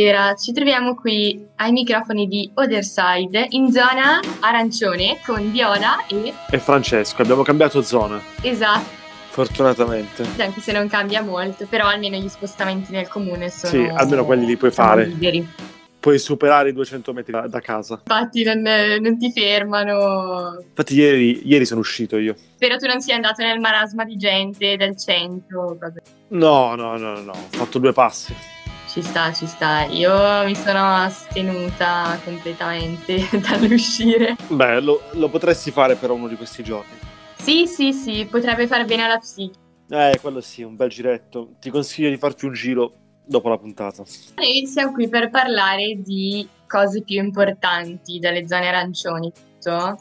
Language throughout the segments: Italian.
Buonasera, ci troviamo qui ai microfoni di Other Side in zona arancione con Viola e... E Francesco, abbiamo cambiato zona. Esatto. Fortunatamente. Anche se non cambia molto, però almeno gli spostamenti nel comune sono... Sì, almeno quelli li puoi fare. Liberi. Puoi superare i 200 metri da, da casa. Infatti non, non, ti fermano. Infatti ieri, ieri, sono uscito io. Spero tu non sia andato nel marasma di gente del centro. Cose. No, no, no, no, ho fatto due passi. Ci sta, ci sta. Io mi sono astenuta completamente dall'uscire. Beh, lo, lo potresti fare per uno di questi giorni. Sì, sì, sì, potrebbe far bene alla psiche. Eh, quello sì, un bel giretto. Ti consiglio di farti un giro dopo la puntata. Noi siamo qui per parlare di cose più importanti delle zone arancioni.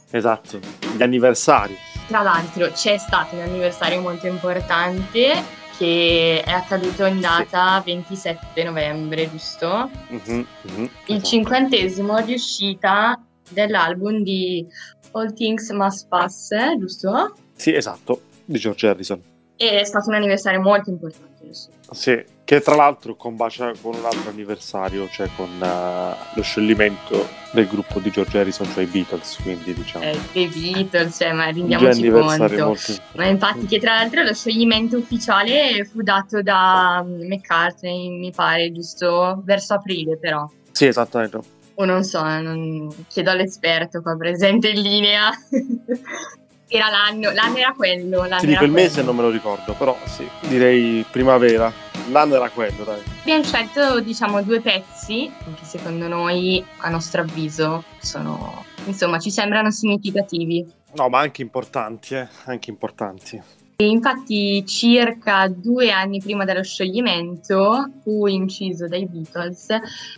Esatto, gli anniversari. Tra l'altro c'è stato un anniversario molto importante che è accaduto in data sì. 27 novembre, giusto? Mm-hmm, mm-hmm, Il esatto. cinquantesimo di uscita dell'album di All Things Must Pass, giusto? Sì, esatto, di George Harrison. E è stato un anniversario molto importante. Giusto? Sì, che tra l'altro combacia con un altro anniversario, cioè con uh, lo scioglimento del gruppo di George Harrison, cioè i Beatles, quindi diciamo. Eh, i Beatles, cioè, ma rendiamoci conto. Molto... Ma infatti che tra l'altro lo scioglimento ufficiale fu dato da McCartney, mi pare, giusto? Verso aprile però. Sì, esattamente. O non so, non... chiedo all'esperto qua presente in linea. era l'anno, l'anno era quello. L'anno Ti dico il mese non me lo ricordo, però sì, direi primavera. L'anno era quello, dai. Abbiamo scelto, diciamo, due pezzi che secondo noi, a nostro avviso, sono, insomma, ci sembrano significativi. No, ma anche importanti, eh, anche importanti. E infatti, circa due anni prima dello scioglimento fu inciso dai Beatles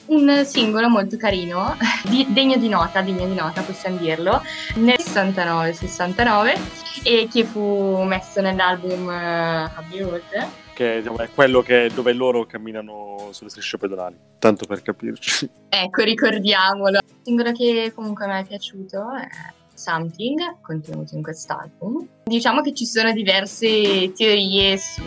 un singolo molto carino, di, degno di nota, degno di nota, possiamo dirlo, nel 69-69 e che fu messo nell'album uh, Abbey Road. Che diciamo, è quello che, dove loro camminano sulle strisce pedonali, tanto per capirci. Ecco, ricordiamolo. Il singolo che comunque mi è piaciuto è Something contenuto in quest'album. Diciamo che ci sono diverse teorie su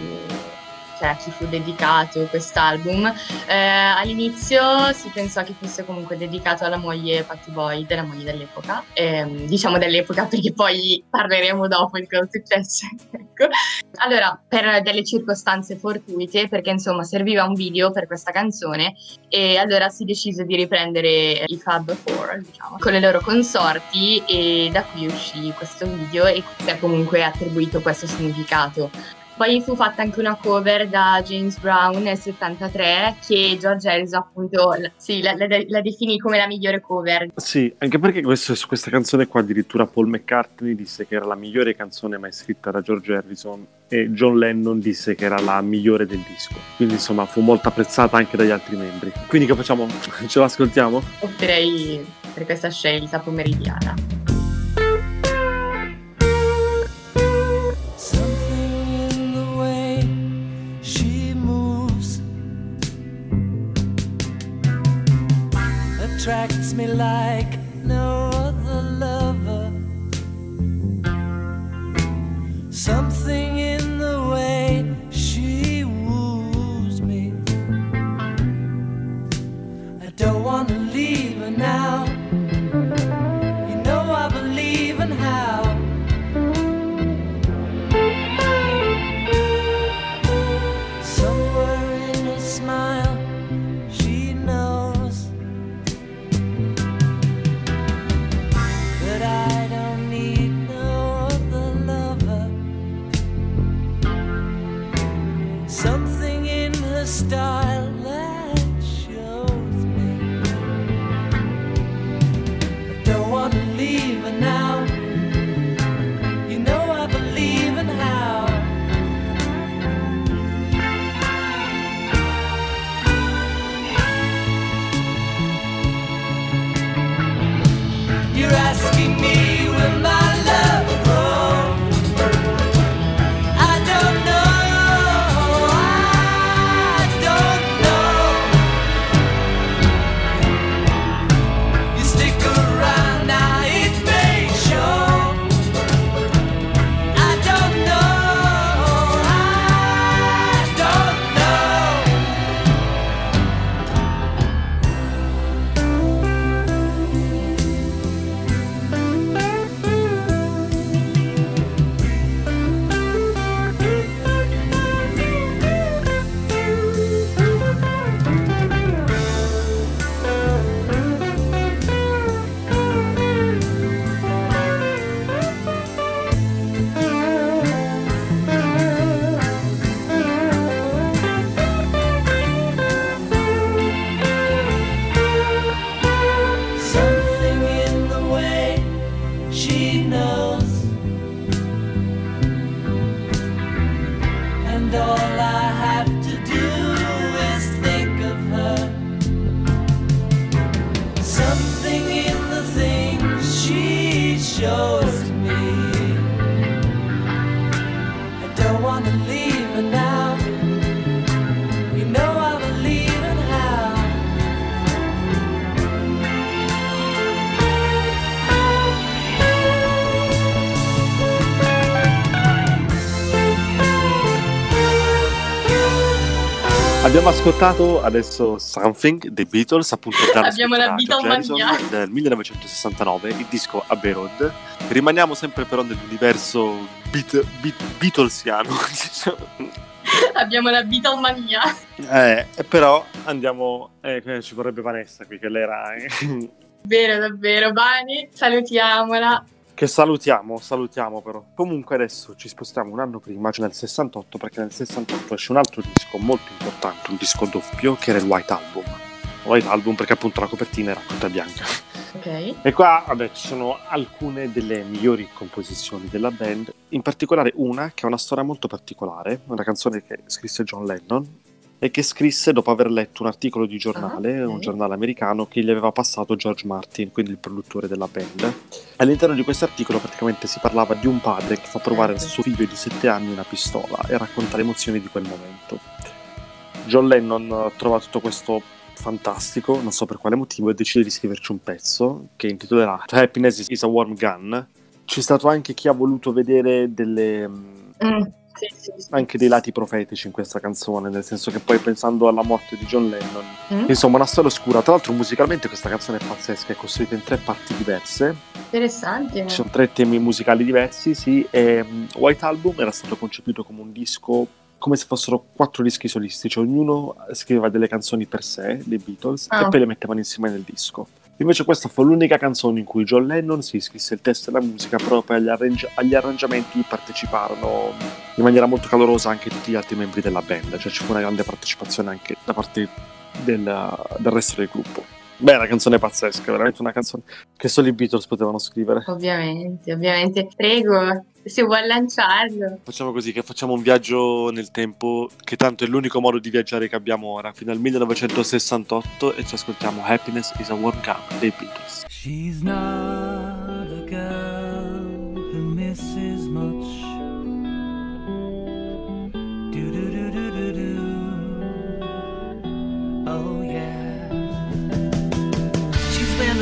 cioè, a chi fu dedicato quest'album. Eh, all'inizio si pensò che fosse comunque dedicato alla moglie Patty Boyd, la moglie dell'epoca. Eh, diciamo dell'epoca perché poi parleremo dopo di cosa è ecco. Allora, per delle circostanze fortuite, perché insomma serviva un video per questa canzone, e allora si decise di riprendere i Fab Four, diciamo, con le loro consorti, e da qui uscì questo video e è comunque attribuito questo significato. Poi fu fatta anche una cover da James Brown nel 73 che George Harrison appunto sì, la, la, la, definì come la migliore cover. Sì, anche perché questo, su questa canzone qua addirittura Paul McCartney disse che era la migliore canzone mai scritta da George Harrison e John Lennon disse che era la migliore del disco. Quindi insomma fu molto apprezzata anche dagli altri membri. Quindi che facciamo? Ce l'ascoltiamo? Opterei per questa scelta pomeridiana. Attracts me like no other lover. Something You're asking me. Abbiamo ascoltato adesso Something dei Beatles, appunto da Abbiamo la Beatlemania. del 1969, il disco Abbey Road. Rimaniamo sempre però nell'universo beat, beat, Beatlesiano. Abbiamo la Beatlemania. eh, e però andiamo, eh, ci vorrebbe Vanessa qui che lei era... eh, Vero, davvero. Bani, salutiamola. Che salutiamo, salutiamo però. Comunque adesso ci spostiamo un anno prima, cioè nel 68, perché nel 68 esce un altro disco molto importante, un disco doppio, che era il White Album. White Album perché appunto la copertina era tutta bianca. Ok. E qua, vabbè, ci sono alcune delle migliori composizioni della band, in particolare una che ha una storia molto particolare, una canzone che scrisse John Lennon e che scrisse dopo aver letto un articolo di giornale, Ah, ok. un giornale americano, che gli aveva passato George Martin, quindi il produttore della band. All'interno di questo articolo praticamente si parlava di un padre che fa provare al Certo. suo figlio di 7 anni una pistola e racconta le emozioni di quel momento. John Lennon trova tutto questo fantastico, non so per quale motivo, e decide di scriverci un pezzo che intitolerà Happiness is a Warm Gun. C'è stato anche chi ha voluto vedere delle, mm, Mm, sì, sì, sì. anche dei lati profetici in questa canzone, nel senso che poi pensando alla morte di John Lennon, Mm, insomma una storia oscura. Tra l'altro musicalmente questa canzone è pazzesca, è costruita in tre parti diverse, Interessante. ci sono tre temi musicali diversi, sì, e mm, White Album era stato concepito come un disco come se fossero quattro dischi solistici, ognuno scriveva delle canzoni per sé, dei Beatles, Ah. e poi le mettevano insieme nel disco. Invece questa fu l'unica canzone in cui John Lennon si scrisse il testo e la musica, poi agli, arrangi- agli arrangiamenti parteciparono in maniera molto calorosa anche tutti gli altri membri della band, cioè ci fu una grande partecipazione anche da parte del, del resto del gruppo. Beh, una canzone pazzesca, veramente una canzone che solo i Beatles potevano scrivere. Ovviamente, ovviamente. Prego, se vuoi lanciarlo. Facciamo così, che facciamo un viaggio nel tempo, che tanto è l'unico modo di viaggiare che abbiamo ora, fino al 1968 e ci ascoltiamo Happiness is a Warm Gun dei Beatles. She's not a girl who misses much. Do do do do do do. Oh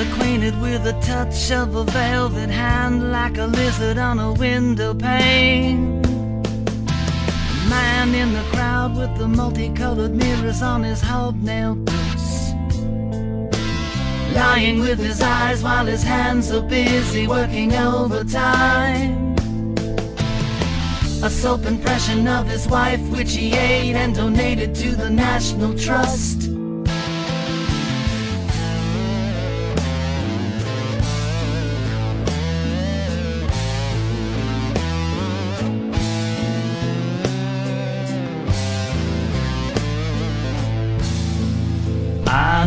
acquainted with the touch of a velvet hand like a lizard on a window pane. A man in the crowd with the multicolored mirrors on his hobnail boots. Lying with his eyes while his hands are busy working overtime. A soap impression of his wife, which he ate and donated to the National Trust.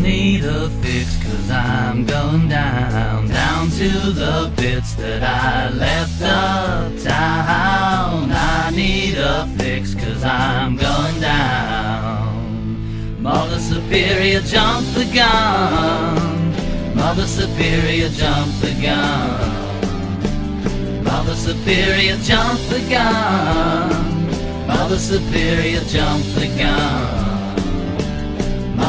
Need a fix cause I'm going down, down to the bits that I left uptown. I need a fix cause I'm going down. Mother Superior jumped the gun. Mother Superior jumped the gun. Mother Superior jumped the gun. Mother Superior jumped the gun.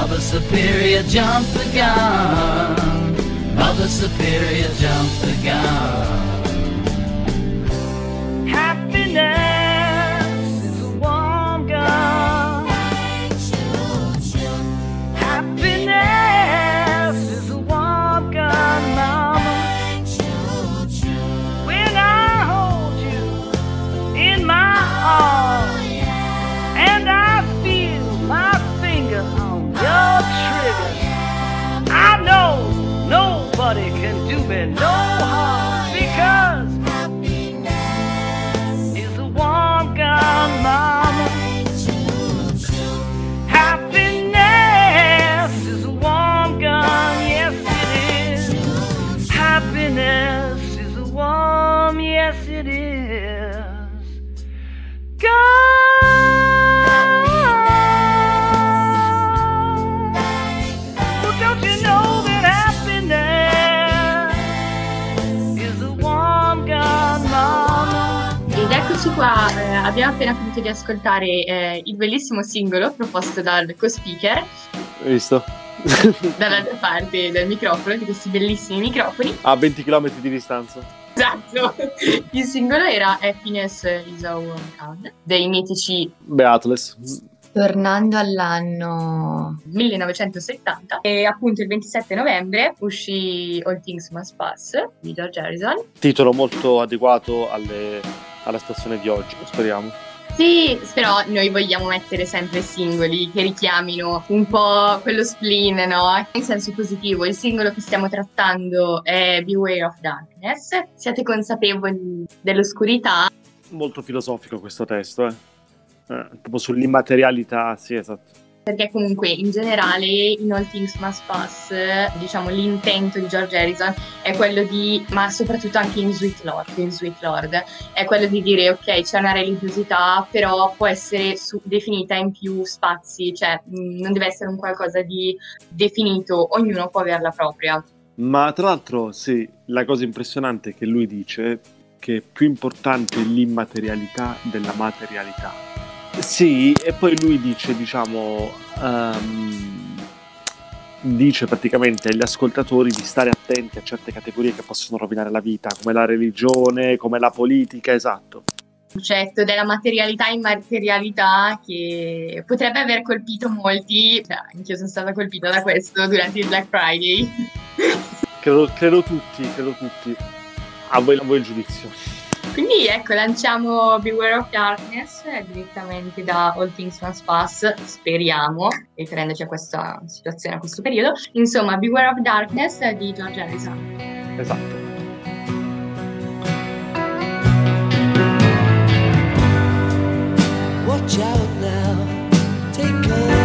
Mother Superior jump the gun. Mother Superior jump the gun. Eccoci qua, eh, abbiamo appena finito di ascoltare eh, il bellissimo singolo proposto dal co-speaker. Hai visto? Dall'altra parte del microfono, di questi bellissimi microfoni. A 20 km di distanza. Esatto. Il singolo era Happiness is Our Card dei mitici Beatles. Tornando all'anno 1970 e appunto il 27 novembre uscì All Things Must Pass di George Harrison. Titolo molto adeguato alle, alla stazione di oggi, speriamo. Sì, però noi vogliamo mettere sempre singoli che richiamino un po' quello spleen, no? In senso positivo, il singolo che stiamo trattando è Beware of Darkness. Siate consapevoli dell'oscurità. Molto filosofico questo testo, eh. Eh, tipo sull'immaterialità, sì, esatto. Perché comunque in generale in All Things Must Pass, diciamo, l'intento di George Harrison è quello di, ma soprattutto anche in Sweet Lord, in Sweet Lord, è quello di dire ok, c'è una religiosità, però può essere su- definita in più spazi, cioè mh, non deve essere un qualcosa di definito, ognuno può avere la propria. Ma tra l'altro, sì, la cosa impressionante che lui dice che è più importante l'immaterialità della materialità. Sì, e poi lui dice, diciamo, um, dice praticamente agli ascoltatori di stare attenti a certe categorie che possono rovinare la vita, come la religione, come la politica, esatto. Il concetto della materialità e immaterialità che potrebbe aver colpito molti, cioè anch'io sono stata colpita da questo durante il Black Friday. Credo, credo tutti, credo tutti. A voi, a voi il giudizio. Quindi ecco, lanciamo Beware of Darkness direttamente da All Things Must Pass, speriamo, riferendoci a questa situazione, a questo periodo. Insomma, Beware of Darkness di George Harrison. Esatto. Watch out now, take up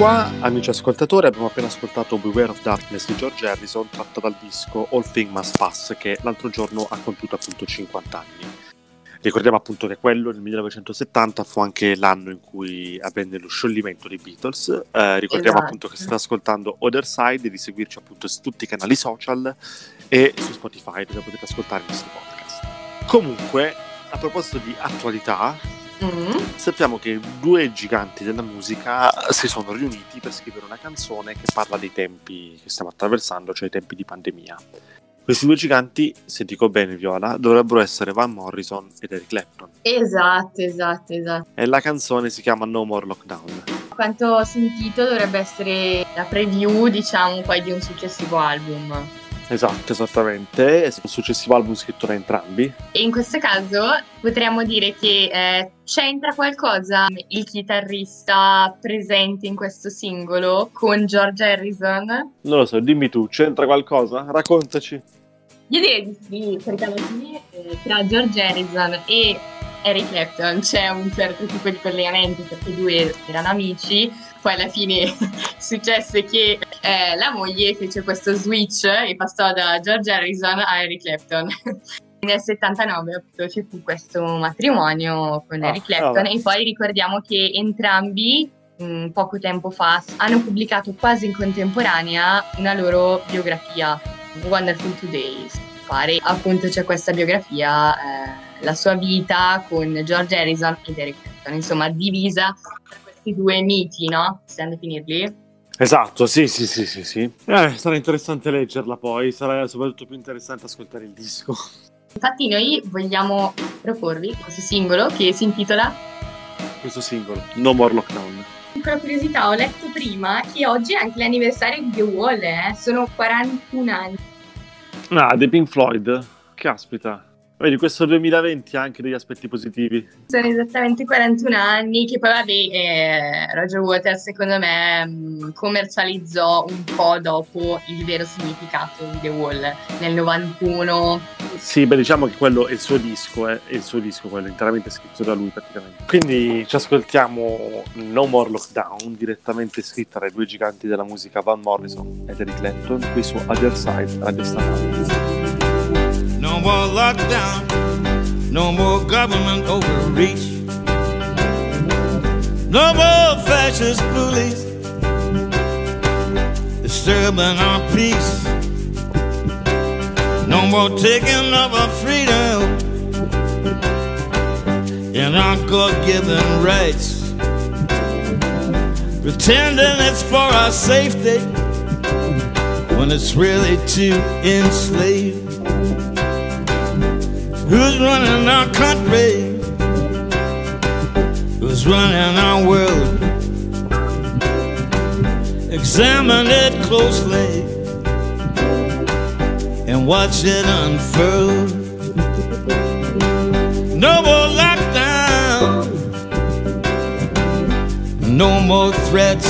qua, amici ascoltatori, abbiamo appena ascoltato Beware of Darkness di George Harrison, tratto dal disco All Thing Must Pass, che l'altro giorno ha compiuto appunto 50 anni. Ricordiamo appunto che quello nel 1970 fu anche l'anno in cui avvenne lo scioglimento dei Beatles. Eh, ricordiamo Esatto. appunto che state ascoltando Other Side e di seguirci appunto su tutti i canali social e su Spotify dove potete ascoltare i nostri podcast. Comunque, a proposito di attualità, Mm. sappiamo che due giganti della musica si sono riuniti per scrivere una canzone che parla dei tempi che stiamo attraversando, cioè i tempi di pandemia. Questi due giganti, se dico bene Viola, dovrebbero essere Van Morrison ed Eric Clapton. Esatto, esatto, esatto. E la canzone si chiama No More Lockdown. Quanto ho sentito dovrebbe essere la preview, diciamo, poi di un successivo album. Esatto, esattamente. È un successivo album scritto da entrambi. E in questo caso potremmo dire che eh, c'entra qualcosa il chitarrista presente in questo singolo con George Harrison? Non lo so, dimmi tu, c'entra qualcosa? Raccontaci. Io direi di sì, perché alla fine eh, tra George Harrison e Eric Clapton c'è un certo tipo di collegamento perché i due erano amici, poi alla fine successe che eh, la moglie fece questo switch e passò da George Harrison a Eric Clapton. Nel 79 appunto ci fu questo matrimonio con Ah, Eric Clapton vabbè. e poi ricordiamo che entrambi mh, poco tempo fa hanno pubblicato quasi in contemporanea una loro biografia Wonderful Today, pare. Appunto c'è questa biografia, eh, la sua vita con George Harrison ed Eric Clapton, insomma divisa questi due miti, no? Possiamo definirli? Esatto, sì, sì, sì, sì, sì. Eh, sarà interessante leggerla poi, sarà soprattutto più interessante ascoltare il disco. Infatti noi vogliamo proporvi questo singolo che si intitola Questo singolo, No More Lockdown. Piccola curiosità, ho letto prima che oggi è anche l'anniversario di The Wall, eh? sono 41 anni. Ah, dei Pink Floyd. Caspita. Vedi, questo 2020 ha anche degli aspetti positivi. Sono esattamente 41 anni che poi vabbè eh, Roger Waters secondo me mh, commercializzò un po' dopo il vero significato di The Wall nel 91 Sì, beh, diciamo che quello è il suo disco, eh, è il suo disco, quello interamente scritto da lui praticamente. Quindi ci ascoltiamo No More Lockdown, direttamente scritta dai due giganti della musica Van Morrison ed Eric Clapton, qui su Other Side Radio Stamane. No more lockdown, no more government overreach, no more fascist bullies disturbing our peace, no more taking of our freedom. And our God given rights, pretending it's for our safety. When it's really to enslave. Who's running our country? Who's running our world? Examine it closely and watch it unfurl. No more lockdown, no more threats,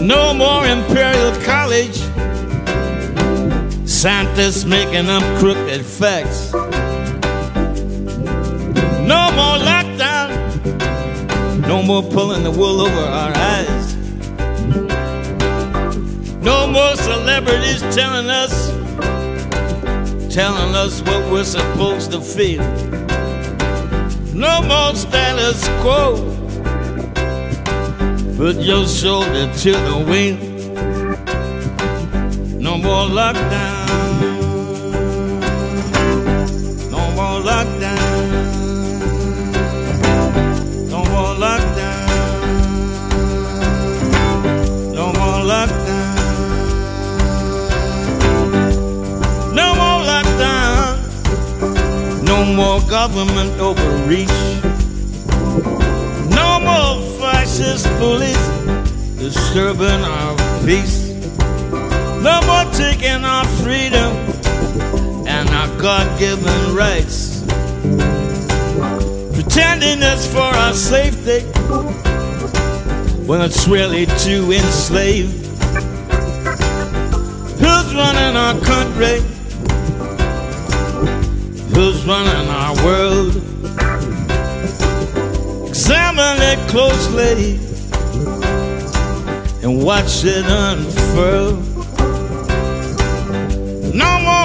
no more Imperial College scientists making up crooked facts. No more lockdown, no more pulling the wool over our eyes. No more celebrities telling us, telling us what we're supposed to feel. No more status quo. Put your shoulder to the wheel. No more lockdown. Lockdown. No more lockdown. No more lockdown. No more lockdown. No more government overreach. No more fascist bullies disturbing our peace. No more taking our freedom and our God given rights. It's for our safety when it's really to enslave. Who's running our country? Who's running our world? Examine it closely and watch it unfurl. No more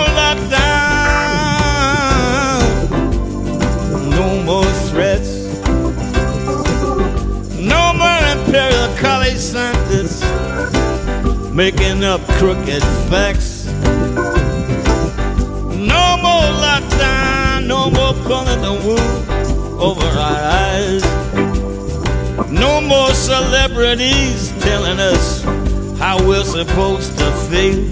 making up crooked facts. No more lockdown, no more pulling the wool over our eyes. No more celebrities telling us how we're supposed to feel.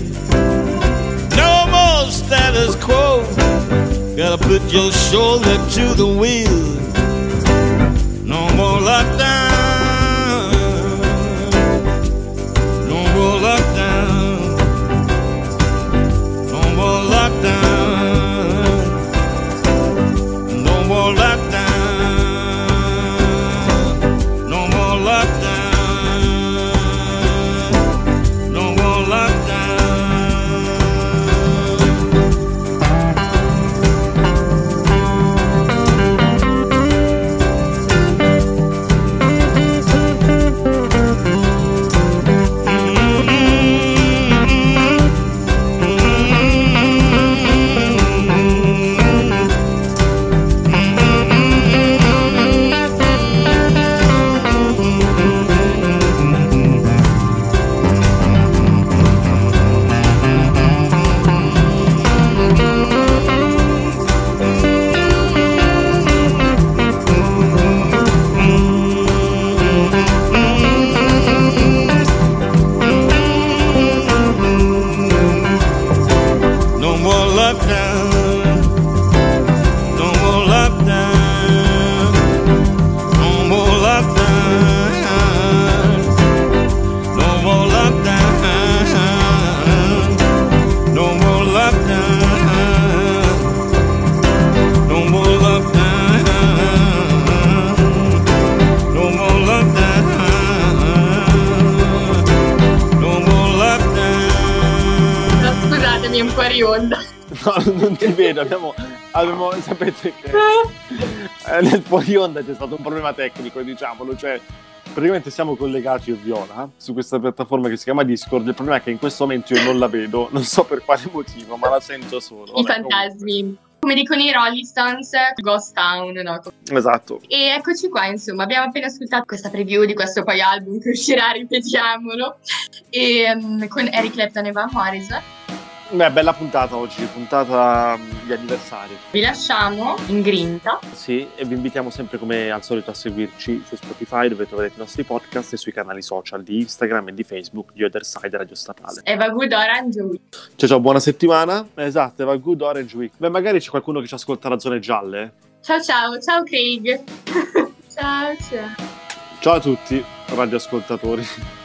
No more status quo. Gotta put your shoulder to the wheel. No more lockdown. Fuori onda. No, non ti vedo, abbiamo, abbiamo sapete che eh, nel fuori onda c'è stato un problema tecnico, diciamolo, cioè praticamente siamo collegati io e Viola su questa piattaforma che si chiama Discord, il problema è che in questo momento io non la vedo, non so per quale motivo, ma la sento solo. I Vabbè, fantasmi. Come dicono i Rolling Stones, Ghost Town, no? comunque. Esatto. E eccoci qua, insomma, abbiamo appena ascoltato questa preview di questo poi album che uscirà, ripetiamolo, e, mm, con Eric Clapton e Van Morrison. Beh, bella puntata oggi, puntata mm, di anniversario. Vi lasciamo in grinta. Sì, e vi invitiamo sempre come al solito a seguirci su Spotify dove troverete i nostri podcast e sui canali social di Instagram e di Facebook di Other Side Radio Statale. Eva Good Orange Week. Ciao ciao, buona settimana. Esatto, Eva Good Orange Week. Beh, magari c'è qualcuno che ci ascolta da zone gialle. Ciao ciao, ciao Craig. ciao ciao. Ciao a tutti, radioascoltatori.